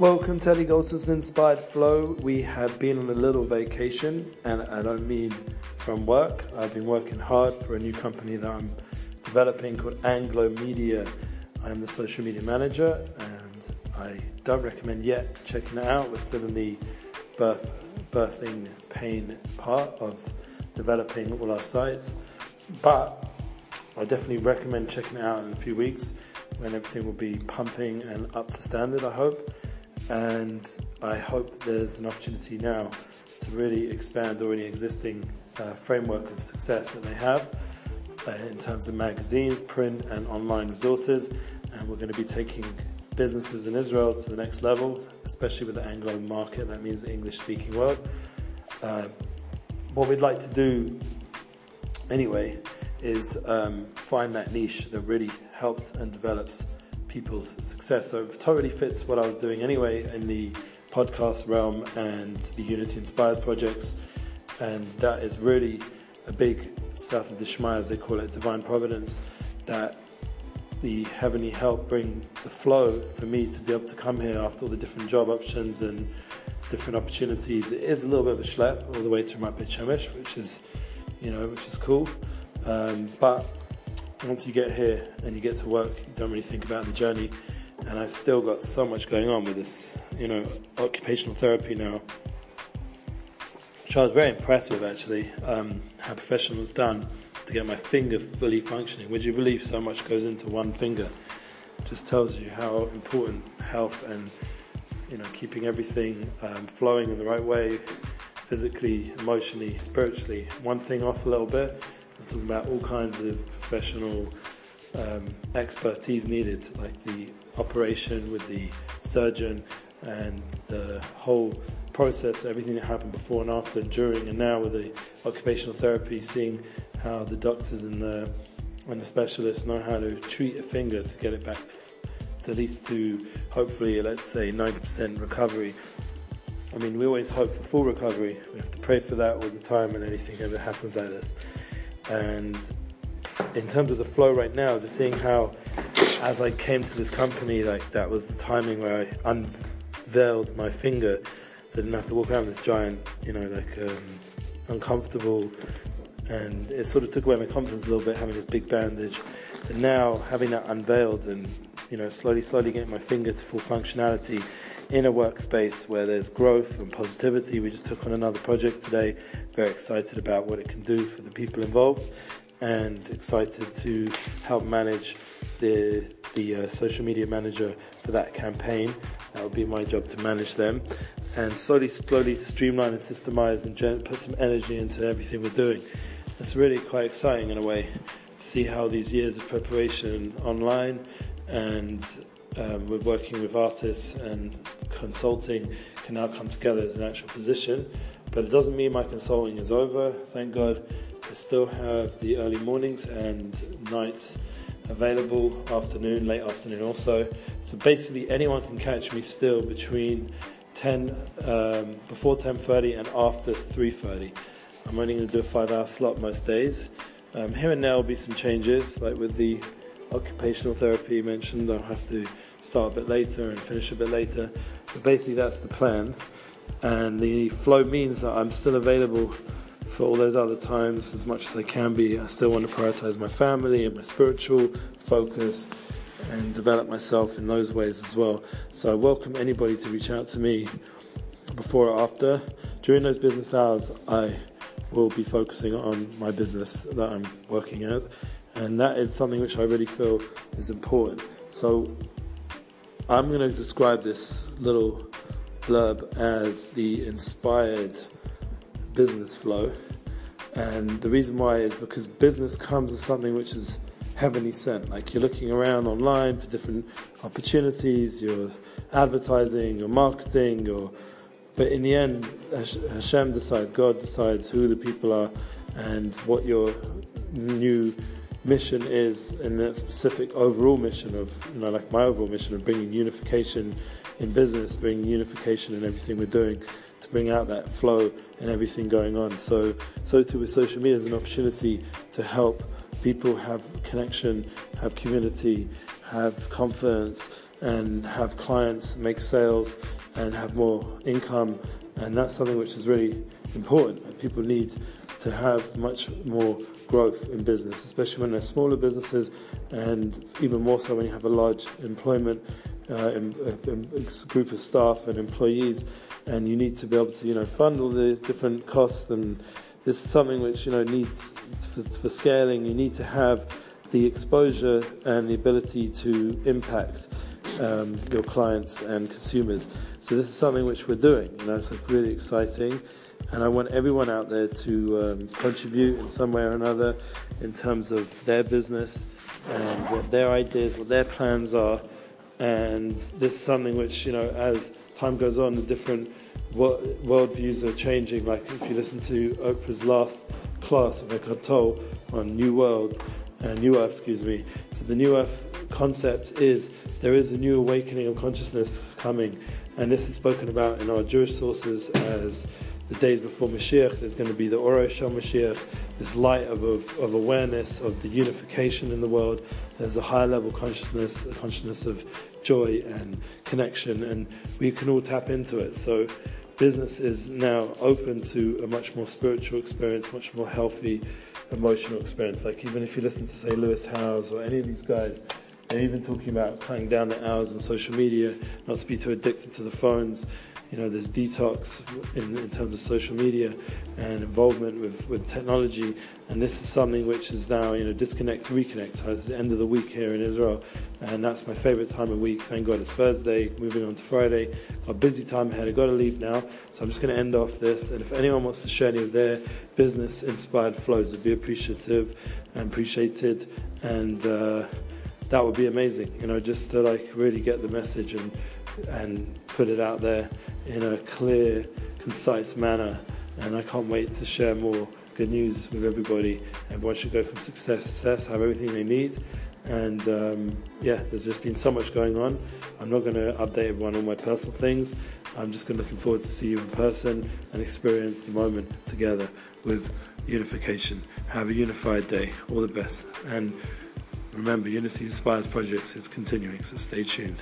Welcome to Eli Goldsmith's Inspired Flow. We have been on a little vacation, and I don't mean from work. I've been working hard for a new company that I'm developing called Anglo Media. I'm the social media manager, and I don't recommend yet checking it out. We're still in the birth, birthing pain part of developing all our sites, but I definitely recommend checking it out in a few weeks when everything will be pumping and up to standard. I hope and I hope there's an opportunity now to really expand already existing uh, framework of success that they have uh, in terms of magazines, print, and online resources. And we're going to be taking businesses in Israel to the next level, especially with the Anglo market. That means the English-speaking world. Uh, what we'd like to do, anyway, is um, find that niche that really helps and develops people's success. So it totally fits what I was doing anyway in the podcast realm and the Unity Inspires projects. And that is really a big Siyata Dishmaya, as they call it, divine providence, that the heavenly help bring the flow for me to be able to come here after all the different job options and different opportunities. It is a little bit of a schlep all the way to Ramat Shemesh, which is, you know, which is cool. Um, but once you get here and you get to work, you don't really think about the journey. And I've still got so much going on with this, you know, occupational therapy now, which I was very impressed with actually, um, how professional was done to get my finger fully functioning. Would you believe so much goes into one finger? Just tells you how important health and you know keeping everything um, flowing in the right way, physically, emotionally, spiritually. One thing off a little bit, I'm talking about all kinds of professional um, expertise needed, like the operation with the surgeon and the whole process, everything that happened before and after, during, and now with the occupational therapy, seeing how the doctors and the and the specialists know how to treat a finger to get it back to, to at least to hopefully, let's say, 90% recovery. I mean, we always hope for full recovery. We have to pray for that all the time when anything ever happens like this. And in terms of the flow right now, just seeing how, as I came to this company, like that was the timing where I unveiled my finger, so I didn't have to walk around this giant, you know, like um, uncomfortable, and it sort of took away my confidence a little bit having this big bandage. So now having that unveiled and you know slowly, slowly getting my finger to full functionality in a workspace where there's growth and positivity. We just took on another project today. Very excited about what it can do for the people involved, and excited to help manage the the uh, social media manager for that campaign. That will be my job to manage them, and slowly, slowly streamline and systemize and put some energy into everything we're doing. It's really quite exciting in a way to see how these years of preparation online and um, we're working with artists and consulting can now come together as an actual position. But it doesn't mean my consulting is over. Thank God, I still have the early mornings and nights available, afternoon, late afternoon also. So basically, anyone can catch me still between 10 um, before 10:30 and after 3:30. I'm only going to do a five-hour slot most days. Um, here and there will be some changes, like with the occupational therapy mentioned. I'll have to start a bit later and finish a bit later. But basically, that's the plan. And the flow means that I'm still available for all those other times as much as I can be. I still want to prioritize my family and my spiritual focus and develop myself in those ways as well. So I welcome anybody to reach out to me before or after. During those business hours, I will be focusing on my business that I'm working at, and that is something which I really feel is important. So I'm going to describe this little blurb as the inspired business flow. And the reason why is because business comes as something which is heavenly sent. Like you're looking around online for different opportunities, you're advertising, you're marketing, or but in the end, Hashem decides, God decides who the people are and what your new mission is in that specific overall mission of, you know, like my overall mission of bringing unification in business, bringing unification in everything we're doing to bring out that flow and everything going on. So, so too with social media is an opportunity to help people have connection, have community, have confidence, and have clients make sales and have more income. And that's something which is really important. People need to have much more growth in business, especially when they're smaller businesses, and even more so when you have a large employment uh, in, in, in group of staff and employees, and you need to be able to, you know, fund all the different costs. And this is something which you know needs for, for scaling. You need to have the exposure and the ability to impact um, your clients and consumers. So this is something which we're doing. You know, it's like really exciting, and I want everyone out there to um, contribute in some way or another in terms of their business and what their ideas, what their plans are. And this is something which you know, as time goes on, the different worldviews are changing. Like if you listen to Oprah's last class of Eckhart Tolle on New World, uh, New Earth, excuse me. So the New Earth concept is there is a new awakening of consciousness coming, and this is spoken about in our Jewish sources as the days before Mashiach. There's going to be the Oro Shel Mashiach, this light of, of, of, awareness of the unification in the world. There's a higher level consciousness, a consciousness of joy and connection, and we can all tap into it. So business is now open to a much more spiritual experience, much more healthy emotional experience. Like even if you listen to say Lewis Howes or any of these guys, they're even talking about cutting down the hours on social media, not to be too addicted to the phones. You know, there's detox in, in terms of social media and involvement with, with technology. And this is something which is now, you know, disconnect, reconnect. It's the end of the week here in Israel. And that's my favorite time of week. Thank God it's Thursday, moving on to Friday. Got a busy time ahead. I've got to leave now. So I'm just going to end off this. And if anyone wants to share any of their business inspired flows, I'd be appreciative and appreciated. And, uh, that would be amazing, you know, just to like really get the message and and put it out there in a clear, concise manner. And I can't wait to share more good news with everybody. Everyone should go from success to success, have everything they need. And um, yeah, there's just been so much going on. I'm not going to update everyone on my personal things. I'm just going to looking forward to see you in person and experience the moment together with unification. Have a unified day. All the best. And remember, Unity Inspires Projects is continuing, so stay tuned.